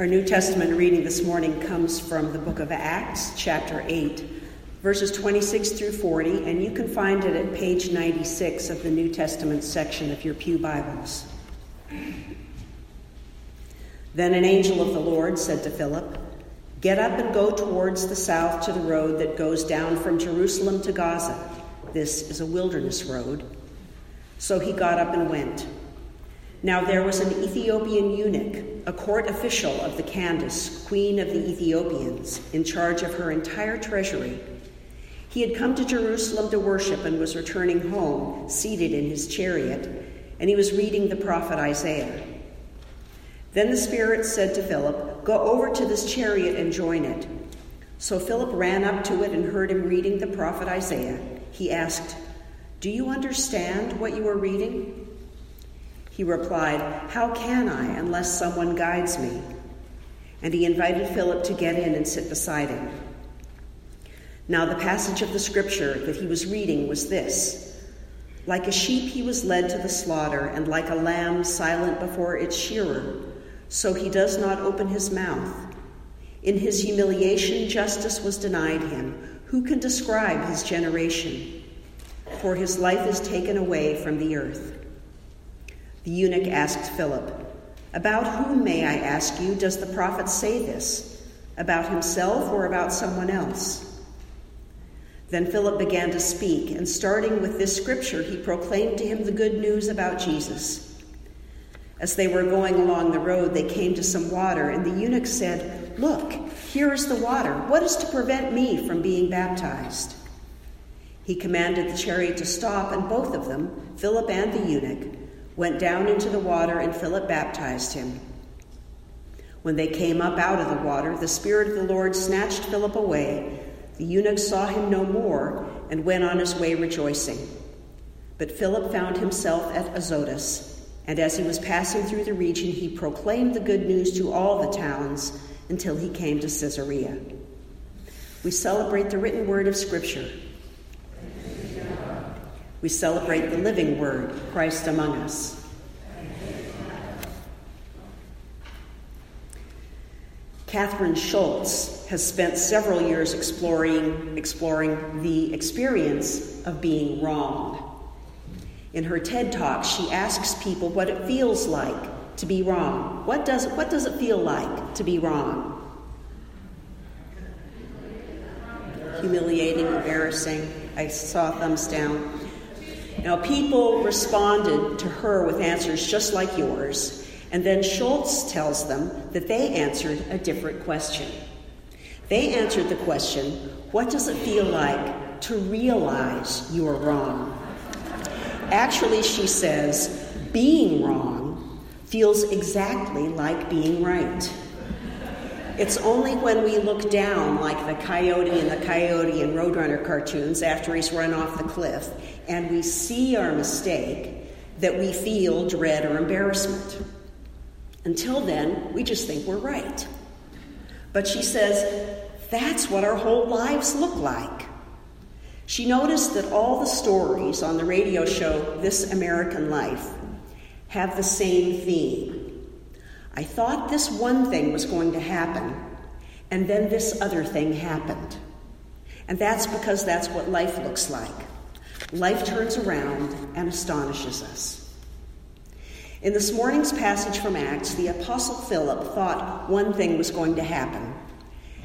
Our New Testament reading this morning comes from the book of Acts, chapter 8, verses 26 through 40, and you can find it at page 96 of the New Testament section of your Pew Bibles. Then an angel of the Lord said to Philip, Get up and go towards the south to the road that goes down from Jerusalem to Gaza. This is a wilderness road. So he got up and went. Now there was an Ethiopian eunuch, a court official of the Candace, queen of the Ethiopians, in charge of her entire treasury. He had come to Jerusalem to worship and was returning home, seated in his chariot, and he was reading the prophet Isaiah. Then the Spirit said to Philip, Go over to this chariot and join it. So Philip ran up to it and heard him reading the prophet Isaiah. He asked, Do you understand what you are reading? He replied, How can I unless someone guides me? And he invited Philip to get in and sit beside him. Now, the passage of the scripture that he was reading was this Like a sheep, he was led to the slaughter, and like a lamb silent before its shearer so he does not open his mouth. In his humiliation, justice was denied him. Who can describe his generation? For his life is taken away from the earth. The eunuch asked Philip, About whom, may I ask you, does the prophet say this? About himself or about someone else? Then Philip began to speak, and starting with this scripture, he proclaimed to him the good news about Jesus. As they were going along the road, they came to some water, and the eunuch said, Look, here is the water. What is to prevent me from being baptized? He commanded the chariot to stop, and both of them, Philip and the eunuch, went down into the water, and Philip baptized him. When they came up out of the water, the Spirit of the Lord snatched Philip away. The eunuch saw him no more and went on his way rejoicing. But Philip found himself at Azotus. And as he was passing through the region, he proclaimed the good news to all the towns until he came to Caesarea. We celebrate the written word of Scripture. We celebrate the living word, Christ among us. Kathryn Schulz has spent several years exploring, exploring the experience of being wrong. In her TED Talk, she asks people what it feels like to be wrong. What does, what does it feel like to be wrong? Humiliating, embarrassing. I saw thumbs down. Now, people responded to her with answers just like yours, and then Schulz tells them that they answered a different question. They answered the question, What does it feel like to realize you are wrong? Actually, she says, being wrong feels exactly like being right. It's only when we look down, like the coyote in the coyote and Roadrunner cartoons after he's run off the cliff, and we see our mistake, that we feel dread or embarrassment. Until then, we just think we're right. But she says, that's what our whole lives look like. She noticed that all the stories on the radio show This American Life have the same theme. I thought this one thing was going to happen, and then this other thing happened. And that's because that's what life looks like. Life turns around and astonishes us. In this morning's passage from Acts, the Apostle Philip thought one thing was going to happen,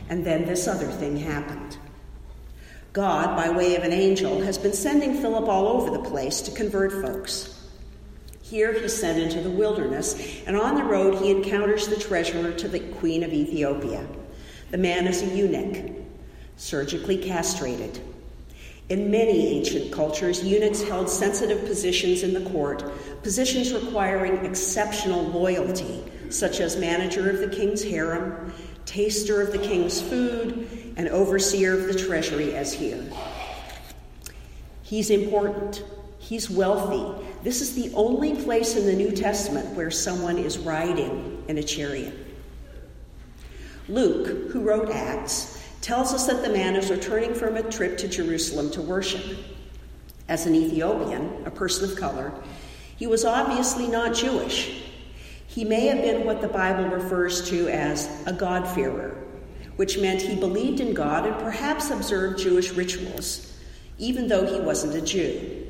and then this other thing happened. God, by way of an angel, has been sending Philip all over the place to convert folks. Here he's sent into the wilderness, and on the road he encounters the treasurer to the queen of Ethiopia. The man is a eunuch, surgically castrated. In many ancient cultures, eunuchs held sensitive positions in the court, positions requiring exceptional loyalty, such as manager of the king's harem, taster of the king's food, and overseer of the treasury as here. He's important. He's wealthy. This is the only place in the New Testament where someone is riding in a chariot. Luke, who wrote Acts, tells us that the man is returning from a trip to Jerusalem to worship. As an Ethiopian, a person of color, he was obviously not Jewish. He may have been what the Bible refers to as a God-fearer, which meant he believed in God and perhaps observed Jewish rituals, even though he wasn't a Jew.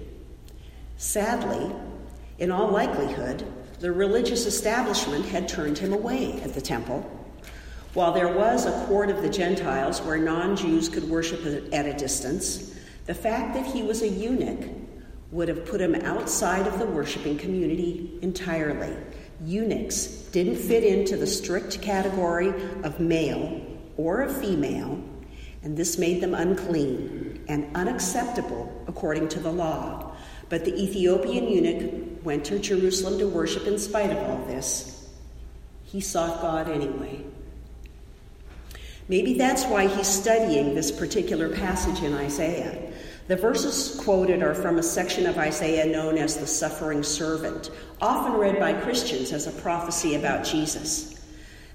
Sadly, in all likelihood, the religious establishment had turned him away at the temple. While there was a court of the Gentiles where non Jews could worship at a distance, the fact that he was a eunuch would have put him outside of the worshiping community entirely. Eunuchs didn't fit into the strict category of male or of female, and this made them unclean and unacceptable according to the law. But the Ethiopian eunuch went to Jerusalem to worship in spite of all this. He sought God anyway. Maybe that's why he's studying this particular passage in Isaiah. The verses quoted are from a section of Isaiah known as the suffering servant, often read by Christians as a prophecy about Jesus.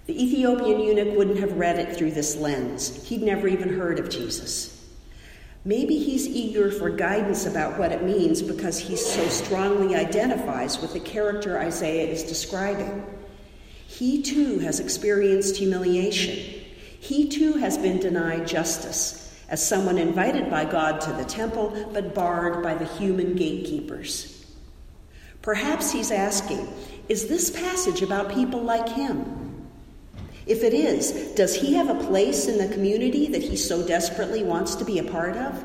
The Ethiopian eunuch wouldn't have read it through this lens. He'd never even heard of Jesus. Maybe he's eager for guidance about what it means because he so strongly identifies with the character Isaiah is describing. He too has experienced humiliation. He too has been denied justice as someone invited by God to the temple but barred by the human gatekeepers. Perhaps he's asking, is this passage about people like him? If it is, does he have a place in the community that he so desperately wants to be a part of?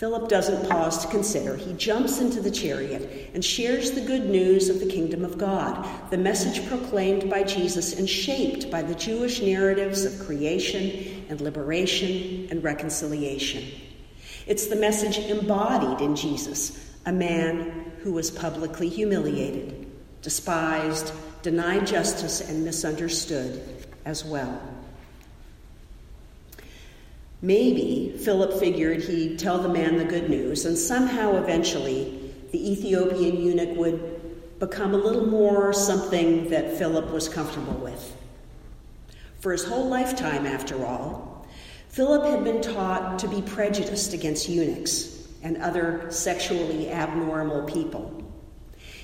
Philip doesn't pause to consider. He jumps into the chariot and shares the good news of the kingdom of God, the message proclaimed by Jesus and shaped by the Jewish narratives of creation and liberation and reconciliation. It's the message embodied in Jesus, a man who was publicly humiliated, despised, denied justice, and misunderstood as well. Maybe Philip figured he'd tell the man the good news, and somehow eventually the Ethiopian eunuch would become a little more something that Philip was comfortable with. For his whole lifetime, after all, Philip had been taught to be prejudiced against eunuchs and other sexually abnormal people.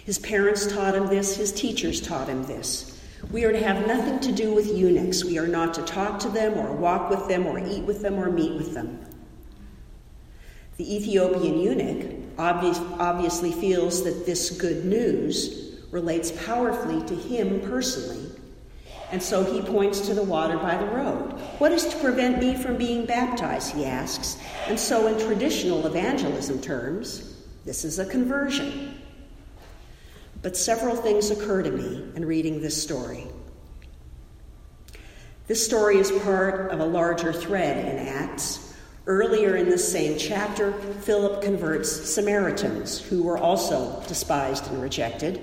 His parents taught him this, his teachers taught him this. We are to have nothing to do with eunuchs. We are not to talk to them or walk with them or eat with them or meet with them. The Ethiopian eunuch obviously feels that this good news relates powerfully to him personally, and so he points to the water by the road. What is to prevent me from being baptized? he asks. And so, in traditional evangelism terms, this is a conversion. But several things occur to me in reading this story. This story is part of a larger thread in Acts. Earlier in this same chapter, Philip converts Samaritans who were also despised and rejected.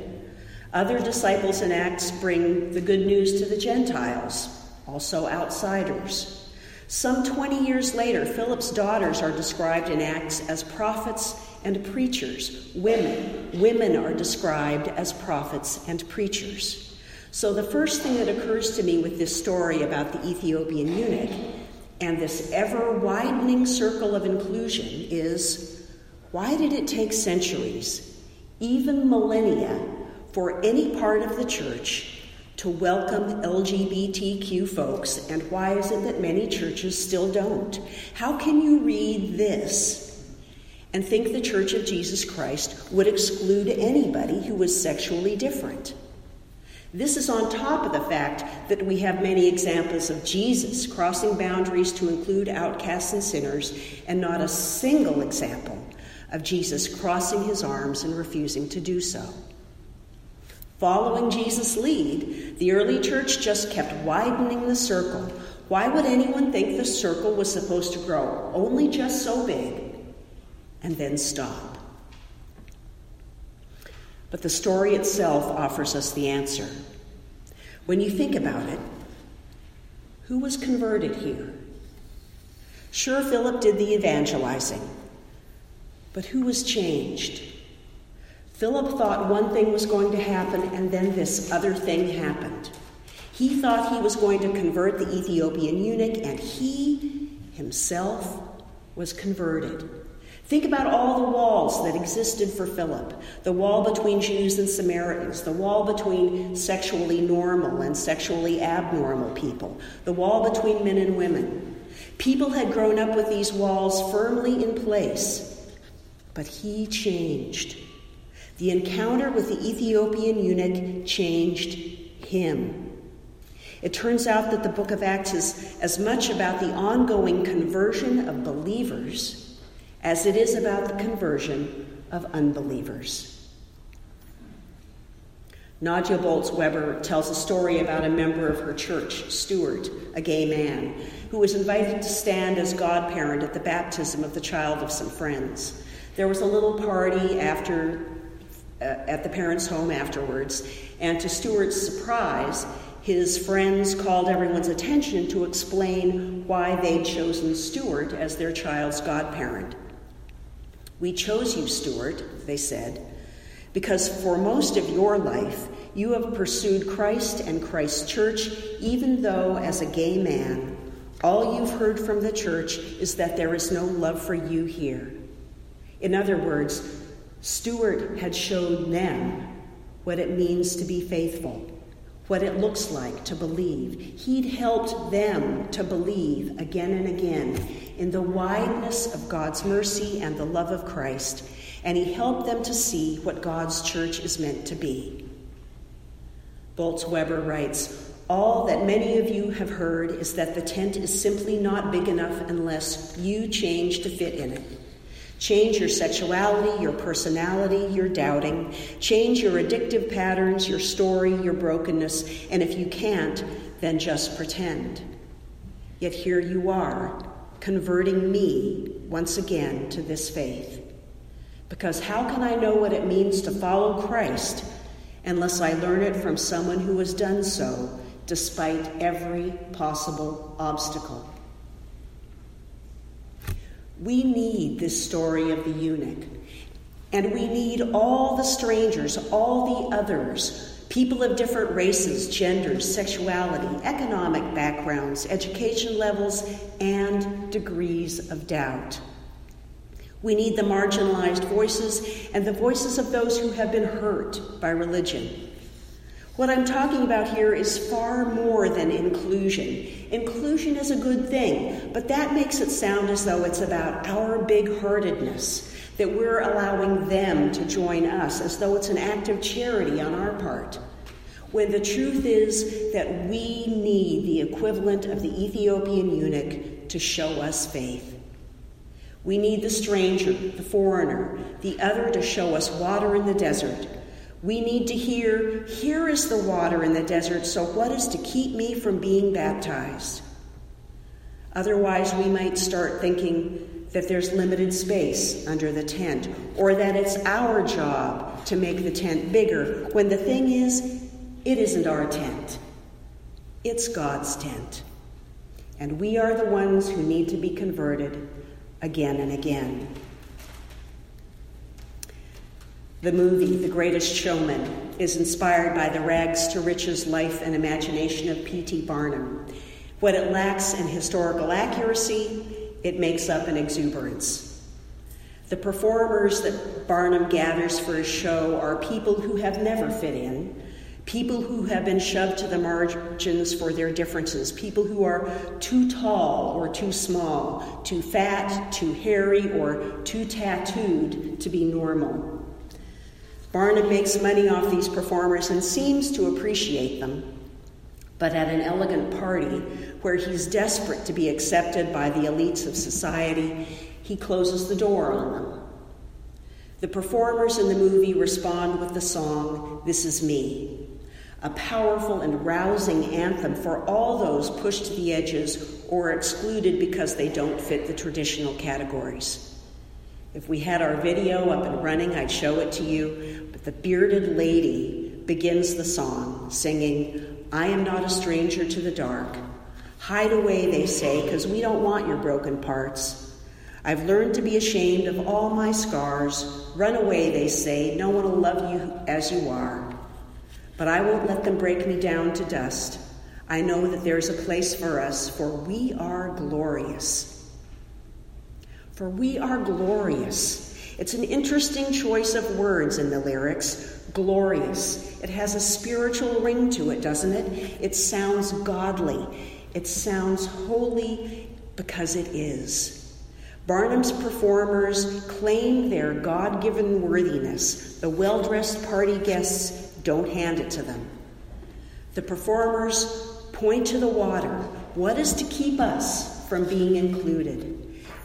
Other disciples in Acts bring the good news to the Gentiles, also outsiders. Some 20 years later, Philip's daughters are described in Acts as prophets and preachers. Women. Women are described as prophets and preachers. So the first thing that occurs to me with this story about the Ethiopian eunuch and this ever widening circle of inclusion is why did it take centuries, even millennia, for any part of the church to welcome LGBTQ folks, and why is it that many churches still don't? How can you read this and think the Church of Jesus Christ would exclude anybody who was sexually different. This is on top of the fact that we have many examples of Jesus crossing boundaries to include outcasts and sinners, and not a single example of Jesus crossing his arms and refusing to do so. Following Jesus' lead, the early church just kept widening the circle. Why would anyone think the circle was supposed to grow only just so big and then stop. But the story itself offers us the answer. When you think about it, who was converted here? Sure, Philip did the evangelizing, but who was changed? Philip thought one thing was going to happen, and then this other thing happened. He thought he was going to convert the Ethiopian eunuch, and he himself was converted. Think about all the walls that existed for Philip the wall between Jews and Samaritans, the wall between sexually normal and sexually abnormal people, the wall between men and women. People had grown up with these walls firmly in place, but he changed. The encounter with the Ethiopian eunuch changed him. It turns out that the book of Acts is as much about the ongoing conversion of believers as it is about the conversion of unbelievers. Nadia Bolz Weber tells a story about a member of her church, Stuart, a gay man, who was invited to stand as godparent at the baptism of the child of some friends. There was a little party after uh, at the parents' home afterwards, and to Stuart's surprise, his friends called everyone's attention to explain why they'd chosen Stuart as their child's godparent. We chose you, Stuart, they said, because for most of your life you have pursued Christ and Christ's church, even though, as a gay man, all you've heard from the church is that there is no love for you here. In other words, Stuart had shown them what it means to be faithful, what it looks like to believe. He'd helped them to believe again and again in the wideness of God's mercy and the love of Christ, and he helped them to see what God's church is meant to be. Bolz Weber writes, all that many of you have heard is that the tent is simply not big enough unless you change to fit in it. Change your sexuality, your personality, your doubting. Change your addictive patterns, your story, your brokenness. And if you can't, then just pretend. Yet here you are, converting me once again to this faith. Because how can I know what it means to follow Christ unless I learn it from someone who has done so despite every possible obstacle? We need this story of the eunuch. And we need all the strangers, all the others, people of different races, genders, sexuality, economic backgrounds, education levels, and degrees of doubt. We need the marginalized voices and the voices of those who have been hurt by religion. What I'm talking about here is far more than inclusion. Inclusion is a good thing, but that makes it sound as though it's about our big heartedness, that we're allowing them to join us, as though it's an act of charity on our part. When the truth is that we need the equivalent of the Ethiopian eunuch to show us faith. We need the stranger, the foreigner, the other to show us water in the desert we need to hear, Here is the water in the desert, so what is to keep me from being baptized? Otherwise, we might start thinking that there's limited space under the tent, or that it's our job to make the tent bigger, when the thing is, it isn't our tent. It's God's tent. And we are the ones who need to be converted again and again. The movie, The Greatest Showman, is inspired by the rags to riches life and imagination of P.T. Barnum. What it lacks in historical accuracy, it makes up in exuberance. The performers that Barnum gathers for his show are people who have never fit in, people who have been shoved to the margins for their differences, people who are too tall or too small, too fat, too hairy, or too tattooed to be normal. Barnum makes money off these performers and seems to appreciate them. But at an elegant party, where he's desperate to be accepted by the elites of society, he closes the door on them. The performers in the movie respond with the song, This Is Me, a powerful and rousing anthem for all those pushed to the edges or excluded because they don't fit the traditional categories. If we had our video up and running, I'd show it to you. But the bearded lady begins the song singing, I am not a stranger to the dark. Hide away, they say, because we don't want your broken parts. I've learned to be ashamed of all my scars. Run away, they say. No one will love you as you are. But I won't let them break me down to dust. I know that there's a place for us, for we are glorious. For we are glorious. It's an interesting choice of words in the lyrics. Glorious. It has a spiritual ring to it, doesn't it? It sounds godly. It sounds holy because it is. Barnum's performers claim their God given worthiness. The well dressed party guests don't hand it to them. The performers point to the water. What is to keep us from being included?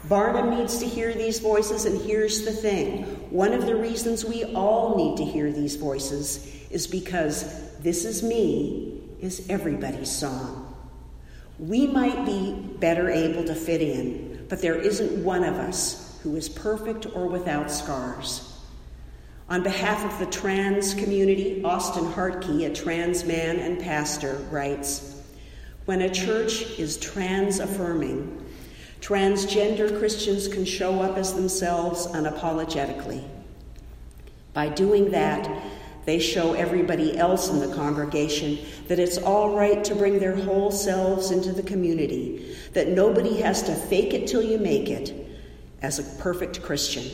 Barnum needs to hear these voices, and here's the thing one of the reasons we all need to hear these voices is because This Is Me is everybody's song. We might be better able to fit in, but there isn't one of us who is perfect or without scars. On behalf of the trans community, Austin Hartke, a trans man and pastor, writes When a church is trans affirming, transgender Christians can show up as themselves unapologetically. By doing that, they show everybody else in the congregation that it's all right to bring their whole selves into the community, that nobody has to fake it till you make it as a perfect Christian.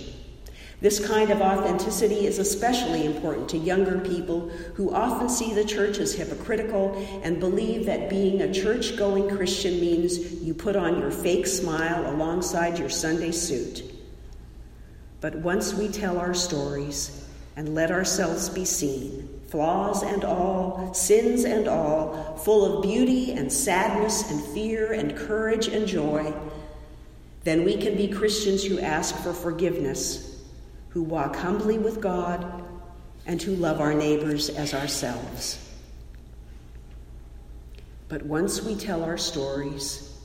This kind of authenticity is especially important to younger people who often see the church as hypocritical and believe that being a church going Christian means you put on your fake smile alongside your Sunday suit. But once we tell our stories and let ourselves be seen, flaws and all, sins and all, full of beauty and sadness and fear and courage and joy, then we can be Christians who ask for forgiveness who walk humbly with God, and who love our neighbors as ourselves. But once we tell our stories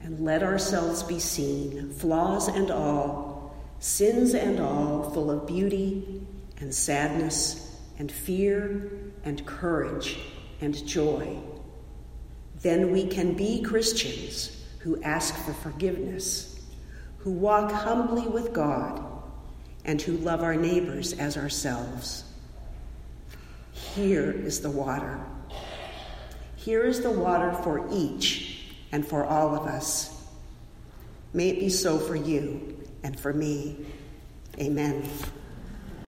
and let ourselves be seen, flaws and all, sins and all, full of beauty and sadness and fear and courage and joy, then we can be Christians who ask for forgiveness, who walk humbly with God and who love our neighbors as ourselves. Here is the water. Here is the water for each and for all of us. May it be so for you and for me. Amen.